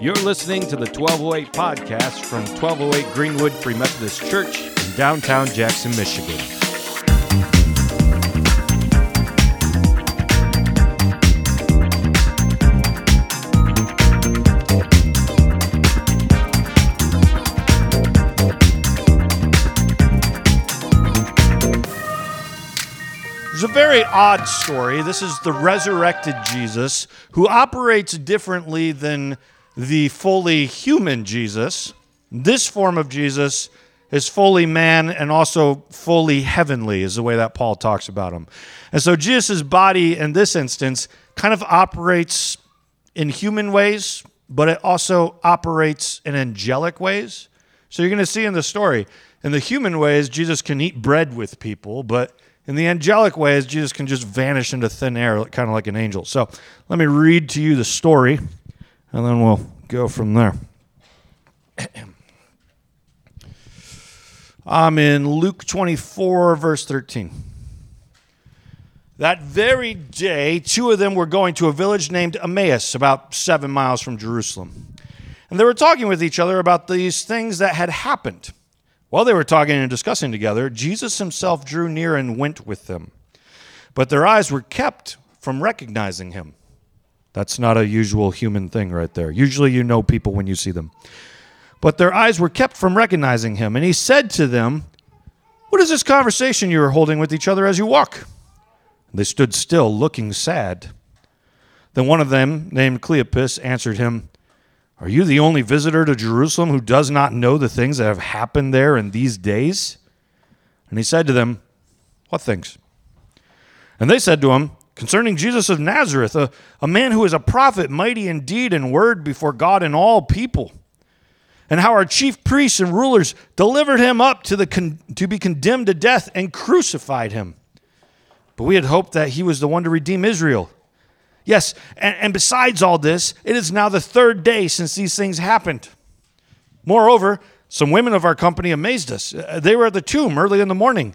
You're listening to the 1208 podcast from 1208 Greenwood Free Methodist Church in downtown Jackson, Michigan. It's a very odd story. This is the resurrected Jesus who operates differently than the fully human Jesus. This form of Jesus is fully man and also fully heavenly, is the way that Paul talks about him. And so Jesus' body in this instance kind of operates in human ways, but it also operates in angelic ways. So you're going to see in the story, in the human ways, Jesus can eat bread with people, but in the angelic ways, Jesus can just vanish into thin air, kind of like an angel. So let me read to you the story, and then we'll go from there. I'm in Luke 24, verse 13. That very day, two of them were going to a village named Emmaus, about seven miles from Jerusalem. And they were talking with each other about these things that had happened. While they were talking and discussing together, Jesus himself drew near and went with them. But their eyes were kept from recognizing him. That's not a usual human thing right there. Usually you know people when you see them. But their eyes were kept from recognizing him. And he said to them, What is this conversation you are holding with each other as you walk? They stood still, looking sad. Then one of them, named Cleopas, answered him, are you the only visitor to Jerusalem who does not know the things that have happened there in these days? And he said to them, What things? And they said to him, Concerning Jesus of Nazareth, a, a man who is a prophet, mighty in deed and word before God and all people, and how our chief priests and rulers delivered him up to, the con- to be condemned to death and crucified him. But we had hoped that he was the one to redeem Israel. Yes, and, and besides all this, it is now the third day since these things happened. Moreover, some women of our company amazed us. Uh, they were at the tomb early in the morning.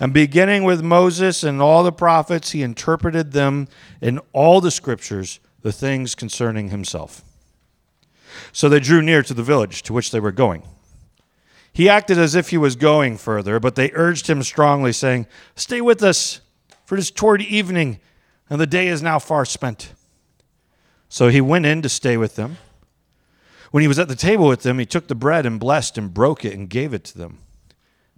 And beginning with Moses and all the prophets, he interpreted them in all the scriptures, the things concerning himself. So they drew near to the village to which they were going. He acted as if he was going further, but they urged him strongly, saying, Stay with us, for it is toward evening and the day is now far spent. So he went in to stay with them. When he was at the table with them, he took the bread and blessed and broke it and gave it to them.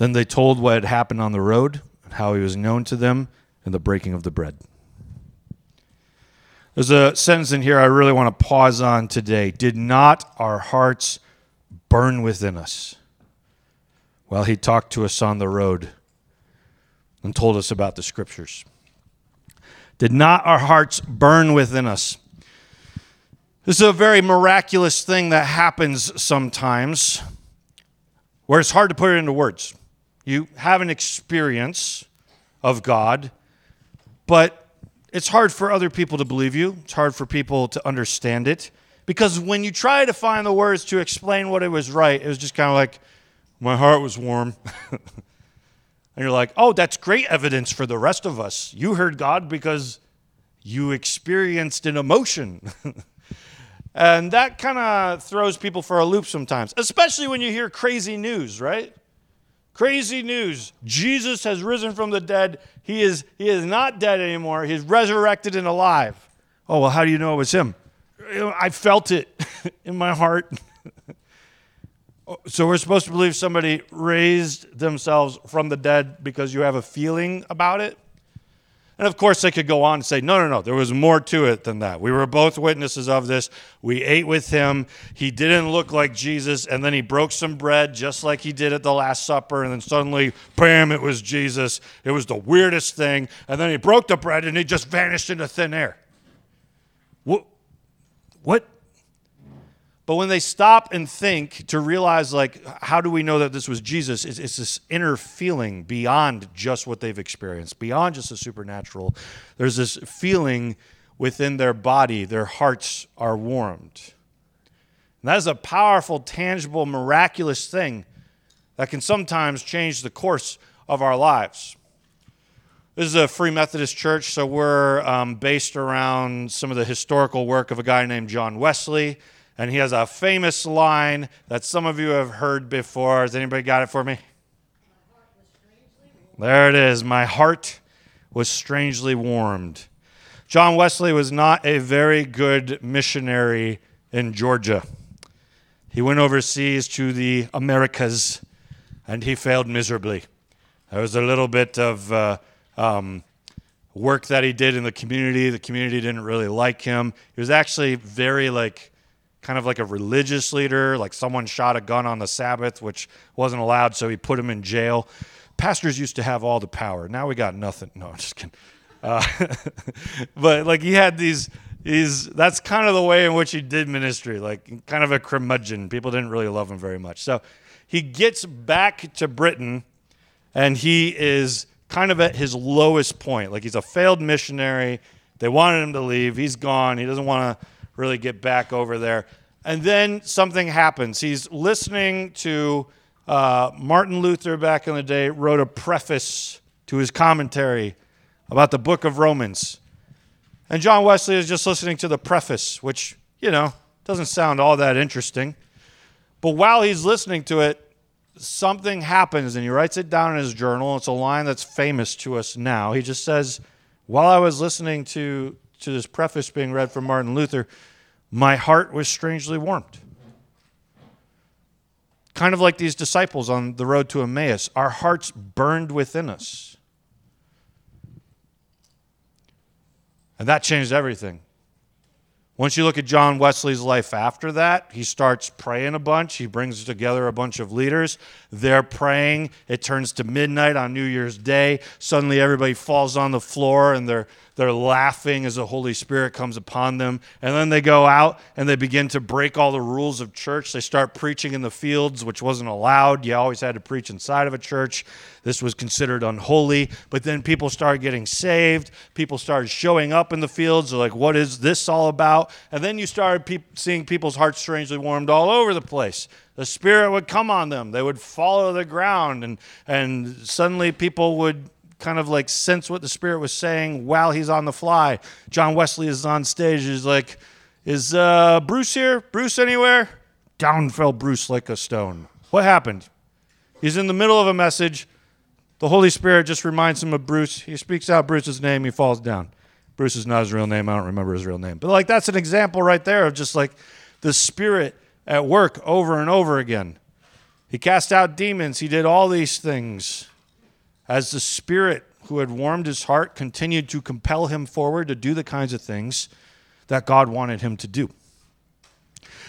Then they told what had happened on the road and how he was known to them and the breaking of the bread. There's a sentence in here I really want to pause on today. Did not our hearts burn within us? Well, he talked to us on the road and told us about the scriptures. Did not our hearts burn within us? This is a very miraculous thing that happens sometimes where it's hard to put it into words. You have an experience of God, but it's hard for other people to believe you. It's hard for people to understand it. Because when you try to find the words to explain what it was right, it was just kind of like, my heart was warm. And you're like, oh, that's great evidence for the rest of us. You heard God because you experienced an emotion. and that kind of throws people for a loop sometimes, especially when you hear crazy news, right? Crazy news. Jesus has risen from the dead. He is, he is not dead anymore. He's resurrected and alive. Oh, well, how do you know it was him? I felt it in my heart. Oh, so we're supposed to believe somebody raised themselves from the dead because you have a feeling about it? And of course, they could go on and say, no, no, no, there was more to it than that. We were both witnesses of this. We ate with him. He didn't look like Jesus. And then he broke some bread just like he did at the Last Supper. And then suddenly, bam, it was Jesus. It was the weirdest thing. And then he broke the bread and he just vanished into thin air. What? What? But when they stop and think to realize, like, how do we know that this was Jesus? It's, it's, this inner feeling beyond just what they've experienced, beyond just the supernatural. There's this feeling within their body, their hearts are warmed. And that is a powerful, tangible, miraculous thing that can sometimes change the course of our lives. This is a Free Methodist church, so we're um, based around some of the historical work of a guy named John Wesley. And he has a famous line that some of you have heard before. Has anybody got it for me? There it is. My heart was strangely warmed. John Wesley was not a very good missionary in Georgia. He went overseas to the Americas and he failed miserably. There was a little bit of uh, um, work that he did in the community. The community didn't really like him. He was actually very like kind of like a religious leader, like someone shot a gun on the Sabbath, which wasn't allowed, so he put him in jail. Pastors used to have all the power. Now we got nothing. No, I'm just kidding. Uh, but like he had these, these. That's kind of the way in which he did ministry, like kind of a curmudgeon. People didn't really love him very much. So he gets back to Britain, and he is kind of at his lowest point. Like he's a failed missionary. They wanted him to leave. He's gone. He doesn't want to really get back over there. And then something happens. He's listening to uh, Martin Luther back in the day, wrote a preface to his commentary about the book of Romans. And John Wesley is just listening to the preface, which, you know, doesn't sound all that interesting. But while he's listening to it, something happens and he writes it down in his journal. It's a line that's famous to us now. He just says, While I was listening to, to this preface being read from Martin Luther, my heart was strangely warmed. Kind of like these disciples on the road to Emmaus, our hearts burned within us. And that changed everything. Once you look at John Wesley's life after that, he starts praying a bunch. He brings together a bunch of leaders. They're praying. It turns to midnight on New Year's Day. Suddenly, everybody falls on the floor and they're they're laughing as the Holy Spirit comes upon them. And then they go out and they begin to break all the rules of church. They start preaching in the fields, which wasn't allowed. You always had to preach inside of a church. This was considered unholy. But then people started getting saved. People started showing up in the fields. They're like, what is this all about? And then you started pe- seeing people's hearts strangely warmed all over the place the spirit would come on them they would follow the ground and and suddenly people would kind of like sense what the Spirit was saying while he's on the fly. John Wesley is on stage. He's like, Is uh, Bruce here? Bruce anywhere? Down fell Bruce like a stone. What happened? He's in the middle of a message. The Holy Spirit just reminds him of Bruce. He speaks out Bruce's name. He falls down. Bruce is not his real name. I don't remember his real name. But like that's an example right there of just like the Spirit at work over and over again. He cast out demons. He did all these things as the Spirit who had warmed his heart continued to compel him forward to do the kinds of things that God wanted him to do.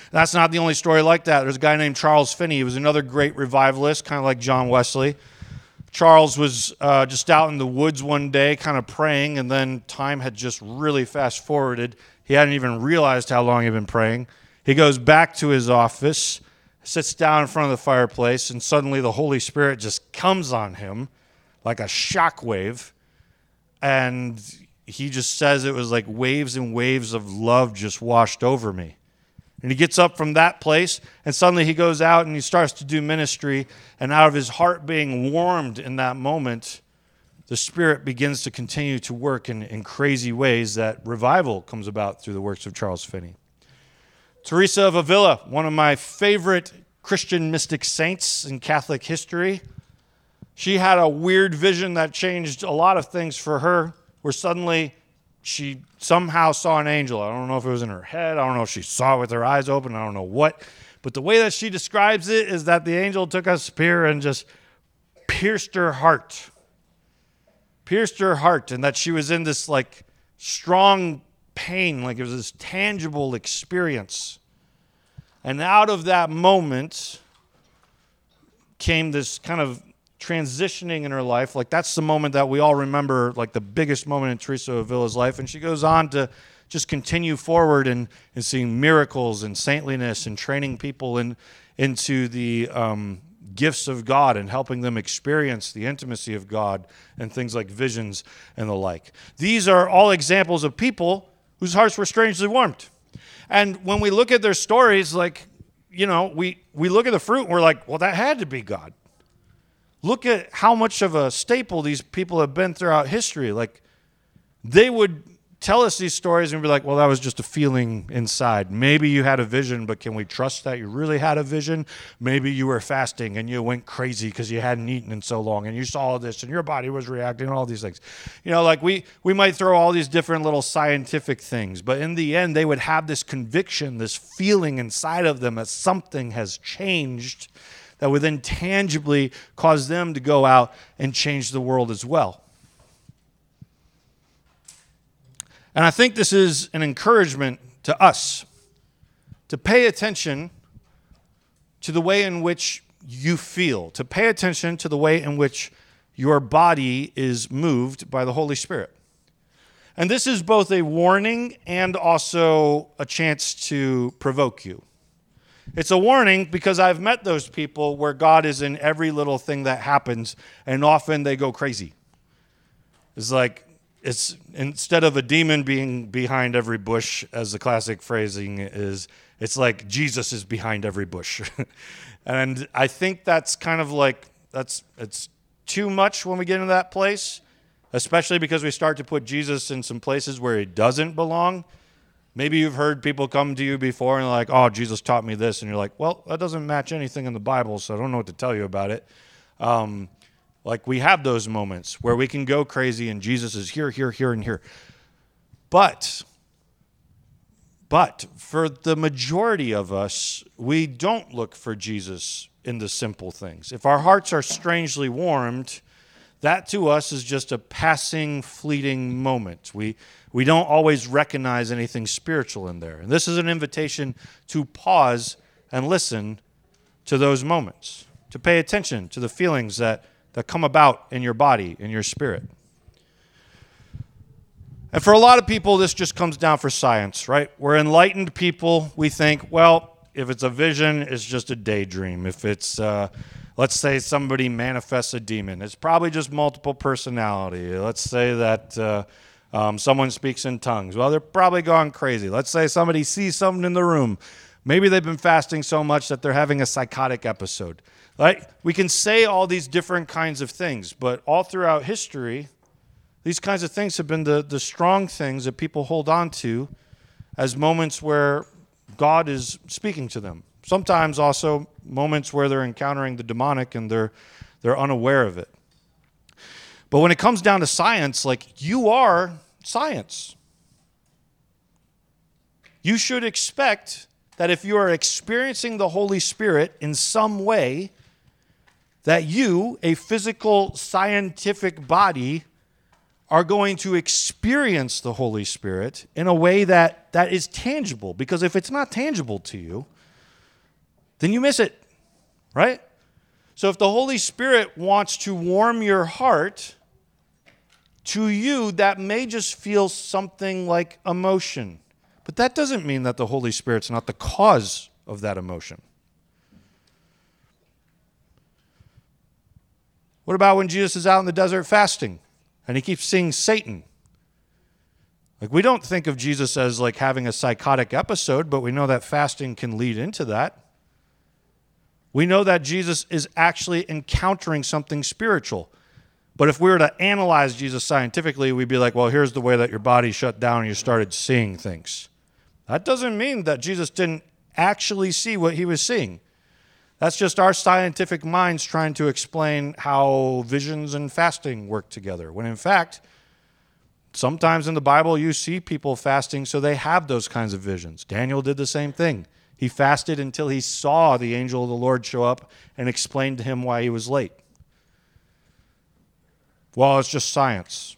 That's not the only story like that. There's a guy named Charles Finney. He was another great revivalist, kind of like John Wesley. Charles was uh, just out in the woods one day, kind of praying, and then time had just really fast forwarded. He hadn't even realized how long he'd been praying. He goes back to his office, sits down in front of the fireplace, and suddenly the Holy Spirit just comes on him like a shock wave. And he just says it was like waves and waves of love just washed over me. And he gets up from that place, and suddenly he goes out and he starts to do ministry. And out of his heart being warmed in that moment, the Spirit begins to continue to work in, in crazy ways that revival comes about through the works of Charles Finney. Teresa of Avila, one of my favorite Christian mystic saints in Catholic history, she had a weird vision that changed a lot of things for her, where suddenly she somehow saw an angel. I don't know if it was in her head, I don't know if she saw it with her eyes open, I don't know what. But the way that she describes it is that the angel took a spear and just pierced her heart. Pierced her heart, and that she was in this like strong pain, like it was this tangible experience. And out of that moment came this kind of transitioning in her life. Like that's the moment that we all remember, like the biggest moment in Teresa Avila's life. And she goes on to just continue forward and, and seeing miracles and saintliness and training people in, into the um, gifts of God and helping them experience the intimacy of God and things like visions and the like. These are all examples of people whose hearts were strangely warmed. And when we look at their stories, like, you know, we, we look at the fruit and we're like, well, that had to be God. Look at how much of a staple these people have been throughout history. Like, they would tell us these stories and be like, well, that was just a feeling inside. Maybe you had a vision, but can we trust that you really had a vision? Maybe you were fasting and you went crazy because you hadn't eaten in so long and you saw this and your body was reacting and all these things. You know, like we, we might throw all these different little scientific things, but in the end, they would have this conviction, this feeling inside of them that something has changed that would then tangibly cause them to go out and change the world as well. And I think this is an encouragement to us to pay attention to the way in which you feel, to pay attention to the way in which your body is moved by the Holy Spirit. And this is both a warning and also a chance to provoke you. It's a warning because I've met those people where God is in every little thing that happens, and often they go crazy. It's like, it's instead of a demon being behind every bush, as the classic phrasing is, it's like Jesus is behind every bush. and I think that's kind of like that's it's too much when we get into that place, especially because we start to put Jesus in some places where he doesn't belong. Maybe you've heard people come to you before and like, "Oh, Jesus taught me this," and you're like, "Well, that doesn't match anything in the Bible, so I don't know what to tell you about it." Um, like we have those moments where we can go crazy and Jesus is here, here, here, and here. But, but for the majority of us, we don't look for Jesus in the simple things. If our hearts are strangely warmed, that to us is just a passing, fleeting moment. We, we don't always recognize anything spiritual in there. And this is an invitation to pause and listen to those moments, to pay attention to the feelings that that come about in your body, in your spirit. And for a lot of people, this just comes down for science, right? We're enlightened people. We think, well, if it's a vision, it's just a daydream. If it's, uh, let's say somebody manifests a demon, it's probably just multiple personality. Let's say that uh, um, someone speaks in tongues. Well, they're probably gone crazy. Let's say somebody sees something in the room. Maybe they've been fasting so much that they're having a psychotic episode. Right? We can say all these different kinds of things, but all throughout history, these kinds of things have been the, the strong things that people hold on to as moments where God is speaking to them. Sometimes also moments where they're encountering the demonic and they're, they're unaware of it. But when it comes down to science, like you are science. You should expect that if you are experiencing the Holy Spirit in some way, that you, a physical, scientific body, are going to experience the Holy Spirit in a way that, that is tangible. Because if it's not tangible to you, then you miss it, right? So if the Holy Spirit wants to warm your heart, to you, that may just feel something like emotion. But that doesn't mean that the Holy Spirit's not the cause of that emotion. What about when Jesus is out in the desert fasting and he keeps seeing Satan? Like, we don't think of Jesus as like having a psychotic episode, but we know that fasting can lead into that. We know that Jesus is actually encountering something spiritual. But if we were to analyze Jesus scientifically, we'd be like, well, here's the way that your body shut down and you started seeing things. That doesn't mean that Jesus didn't actually see what he was seeing. That's just our scientific minds trying to explain how visions and fasting work together. When in fact, sometimes in the Bible, you see people fasting so they have those kinds of visions. Daniel did the same thing. He fasted until he saw the angel of the Lord show up and explain to him why he was late. Well, it's just science.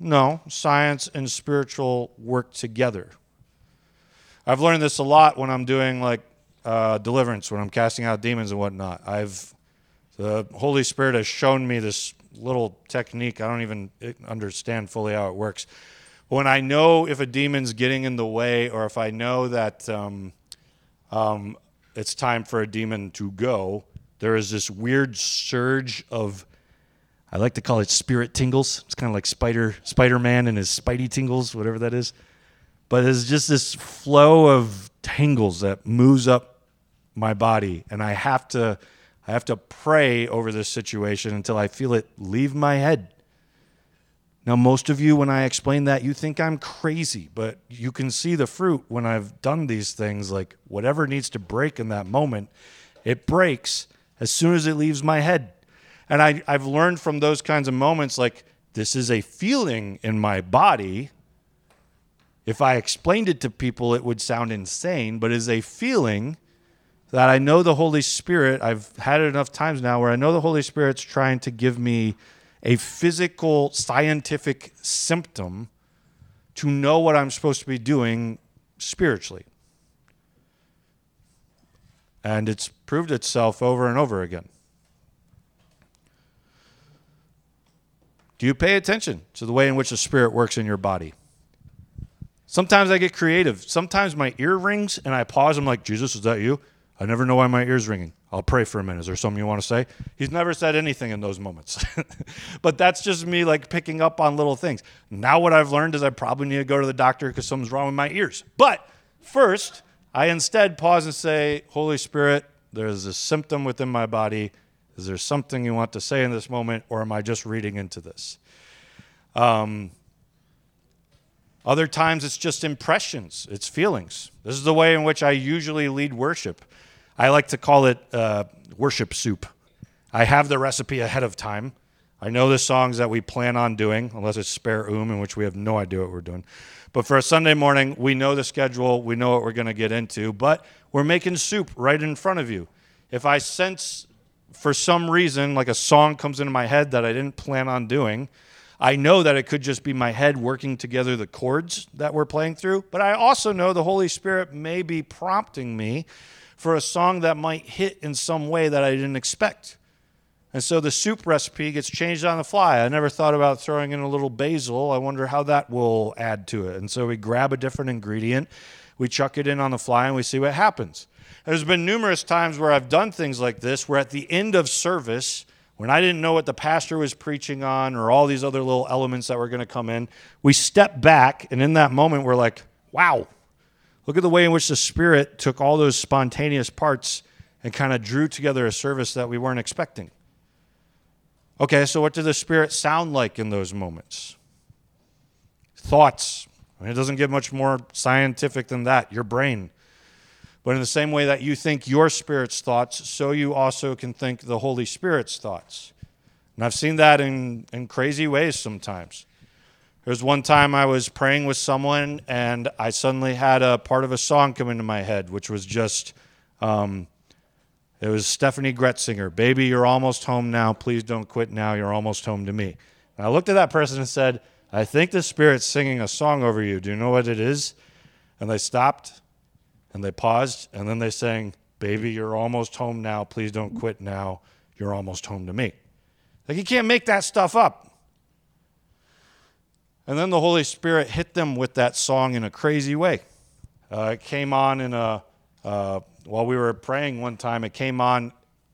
No, science and spiritual work together. I've learned this a lot when I'm doing like uh, deliverance, when I'm casting out demons and whatnot. I've the Holy Spirit has shown me this little technique. I don't even understand fully how it works. When I know if a demon's getting in the way, or if I know that um, um, it's time for a demon to go, there is this weird surge of I like to call it spirit tingles. It's kind of like Spider Spider Man and his Spidey tingles, whatever that is. But it's just this flow of tingles that moves up my body, and I have to I have to pray over this situation until I feel it leave my head. Now, most of you, when I explain that, you think I'm crazy, but you can see the fruit when I've done these things. Like whatever needs to break in that moment, it breaks as soon as it leaves my head. And I, I've learned from those kinds of moments like, this is a feeling in my body. If I explained it to people, it would sound insane, but is a feeling that I know the Holy Spirit. I've had it enough times now where I know the Holy Spirit's trying to give me a physical, scientific symptom to know what I'm supposed to be doing spiritually. And it's proved itself over and over again. Do you pay attention to the way in which the Spirit works in your body? Sometimes I get creative. Sometimes my ear rings and I pause. I'm like, Jesus, is that you? I never know why my ear's are ringing. I'll pray for a minute. Is there something you want to say? He's never said anything in those moments. but that's just me like picking up on little things. Now, what I've learned is I probably need to go to the doctor because something's wrong with my ears. But first, I instead pause and say, Holy Spirit, there's a symptom within my body. Is there something you want to say in this moment, or am I just reading into this? Um, other times it's just impressions, it's feelings. This is the way in which I usually lead worship. I like to call it uh, worship soup. I have the recipe ahead of time. I know the songs that we plan on doing, unless it's spare oom, in which we have no idea what we're doing. But for a Sunday morning, we know the schedule, we know what we're going to get into, but we're making soup right in front of you. If I sense for some reason, like a song comes into my head that I didn't plan on doing, I know that it could just be my head working together the chords that we're playing through, but I also know the Holy Spirit may be prompting me for a song that might hit in some way that I didn't expect. And so the soup recipe gets changed on the fly. I never thought about throwing in a little basil. I wonder how that will add to it. And so we grab a different ingredient, we chuck it in on the fly, and we see what happens. There's been numerous times where I've done things like this, where at the end of service, when I didn't know what the pastor was preaching on or all these other little elements that were going to come in, we step back, and in that moment, we're like, wow, look at the way in which the Spirit took all those spontaneous parts and kind of drew together a service that we weren't expecting. Okay, so what did the Spirit sound like in those moments? Thoughts. I mean, it doesn't get much more scientific than that. Your brain. But in the same way that you think your spirit's thoughts, so you also can think the Holy Spirit's thoughts. And I've seen that in, in crazy ways sometimes. There's one time I was praying with someone, and I suddenly had a part of a song come into my head, which was just, um, it was Steffany Gretzinger, Baby, you're almost home now. Please don't quit now. You're almost home to me. And I looked at that person and said, I think the Spirit's singing a song over you. Do you know what it is? And they stopped and they paused and then they sang, Baby, you're almost home now. Please don't quit now. You're almost home to me. Like, you can't make that stuff up. And then the Holy Spirit hit them with that song in a crazy way. Uh, it came on in a, uh, while we were praying one time, it came on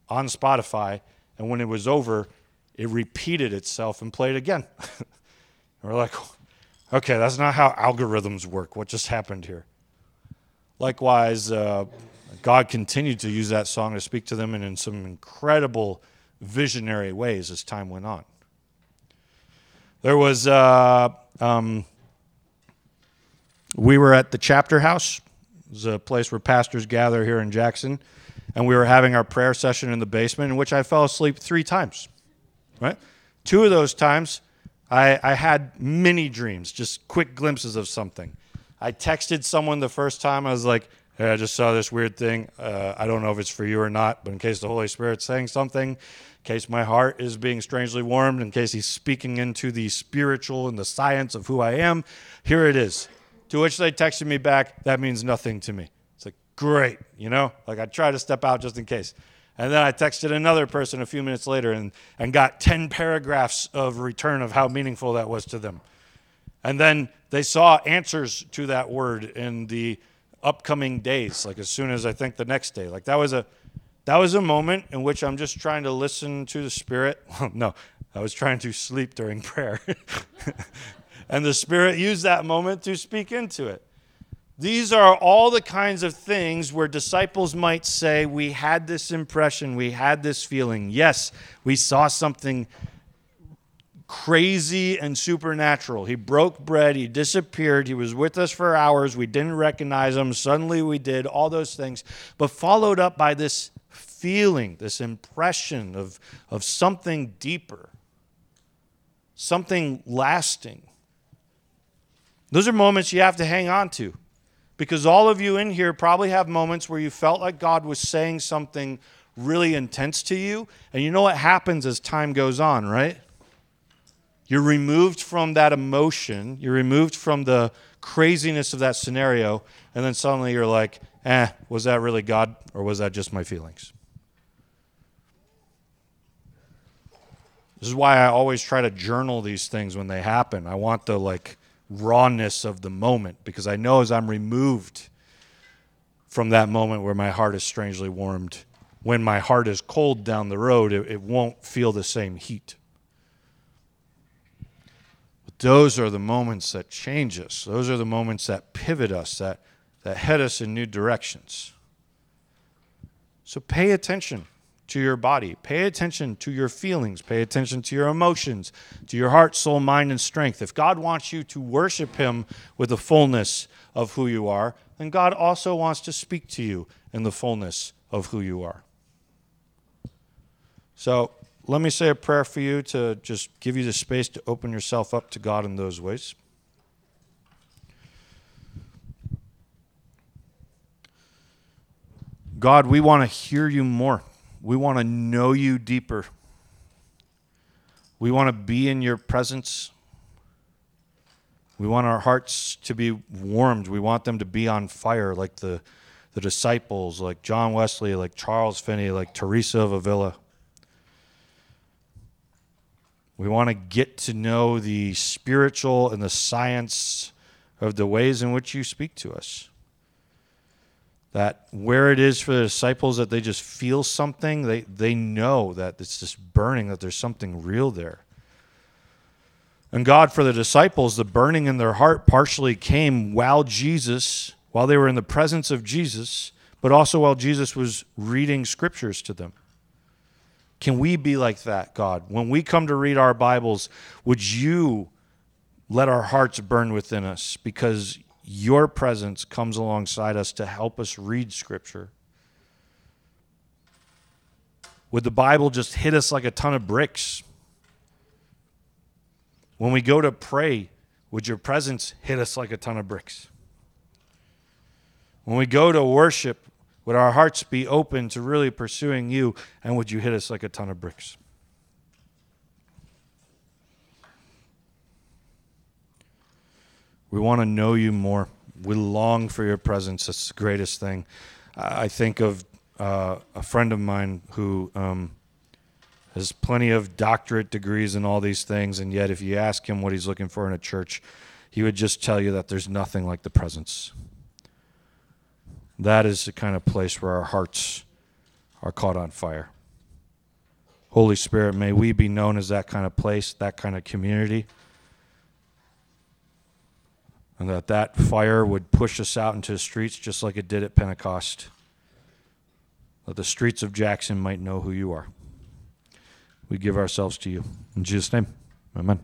on Spotify, and when it was over, it repeated itself and played again. we're like, okay, that's not how algorithms work. What just happened here? Likewise, uh, God continued to use that song to speak to them and in some incredible visionary ways as time went on. There was, uh, um, we were at the chapter house. It's a place where pastors gather here in Jackson. And we were having our prayer session in the basement, in which I fell asleep three times. Right? Two of those times, I, I had mini dreams, just quick glimpses of something. I texted someone the first time. I was like, Hey, I just saw this weird thing. Uh, I don't know if it's for you or not, but in case the Holy Spirit's saying something, in case my heart is being strangely warmed, in case He's speaking into the spiritual and the science of who I am, here it is. To which they texted me back, that means nothing to me. It's like, great, you know? Like I try to step out just in case. And then I texted another person a few minutes later and, and got 10 paragraphs of return of how meaningful that was to them. And then they saw answers to that word in the upcoming days, like as soon as I think the next day. Like that was a that was a moment in which I'm just trying to listen to the Spirit. Oh, no, I was trying to sleep during prayer. and the Spirit used that moment to speak into it. These are all the kinds of things where disciples might say, We had this impression, we had this feeling. Yes, we saw something crazy and supernatural. He broke bread, he disappeared, he was with us for hours, we didn't recognize him, suddenly we did, all those things, but followed up by this feeling, this impression of, of something deeper, something lasting. Those are moments you have to hang on to because all of you in here probably have moments where you felt like God was saying something really intense to you. And you know what happens as time goes on, right? You're removed from that emotion, you're removed from the craziness of that scenario, and then suddenly you're like, eh, was that really God or was that just my feelings? This is why I always try to journal these things when they happen. I want the like rawness of the moment because I know as I'm removed from that moment where my heart is strangely warmed, when my heart is cold down the road, it, it won't feel the same heat. Those are the moments that change us. Those are the moments that pivot us, that, that head us in new directions. So pay attention to your body. Pay attention to your feelings. Pay attention to your emotions, to your heart, soul, mind, and strength. If God wants you to worship Him with the fullness of who you are, then God also wants to speak to you in the fullness of who you are. So let me say a prayer for you to just give you the space to open yourself up to God in those ways. God, we want to hear you more. We want to know you deeper. We want to be in your presence. We want our hearts to be warmed. We want them to be on fire like the, the disciples, like John Wesley, like Charles Finney, like Teresa of Avila. We want to get to know the spiritual and the science of the ways in which you speak to us that where it is for the disciples that they just feel something, they, they know that it's just burning, that there's something real there. And God, for the disciples, the burning in their heart partially came while Jesus, while they were in the presence of Jesus, but also while Jesus was reading scriptures to them. Can we be like that, God? When we come to read our Bibles, would you let our hearts burn within us because your presence comes alongside us to help us read Scripture? Would the Bible just hit us like a ton of bricks? When we go to pray, would your presence hit us like a ton of bricks? When we go to worship, would our hearts be open to really pursuing you, and would you hit us like a ton of bricks? We want to know you more. We long for your presence. That's the greatest thing. I think of uh, a friend of mine who um, has plenty of doctorate degrees and all these things, and yet if you ask him what he's looking for in a church, he would just tell you that there's nothing like the presence. That is the kind of place where our hearts are caught on fire. Holy Spirit, may we be known as that kind of place, that kind of community and that that fire would push us out into the streets just like it did at Pentecost. That the streets of Jackson might know who you are. We give ourselves to you. In Jesus' name, amen.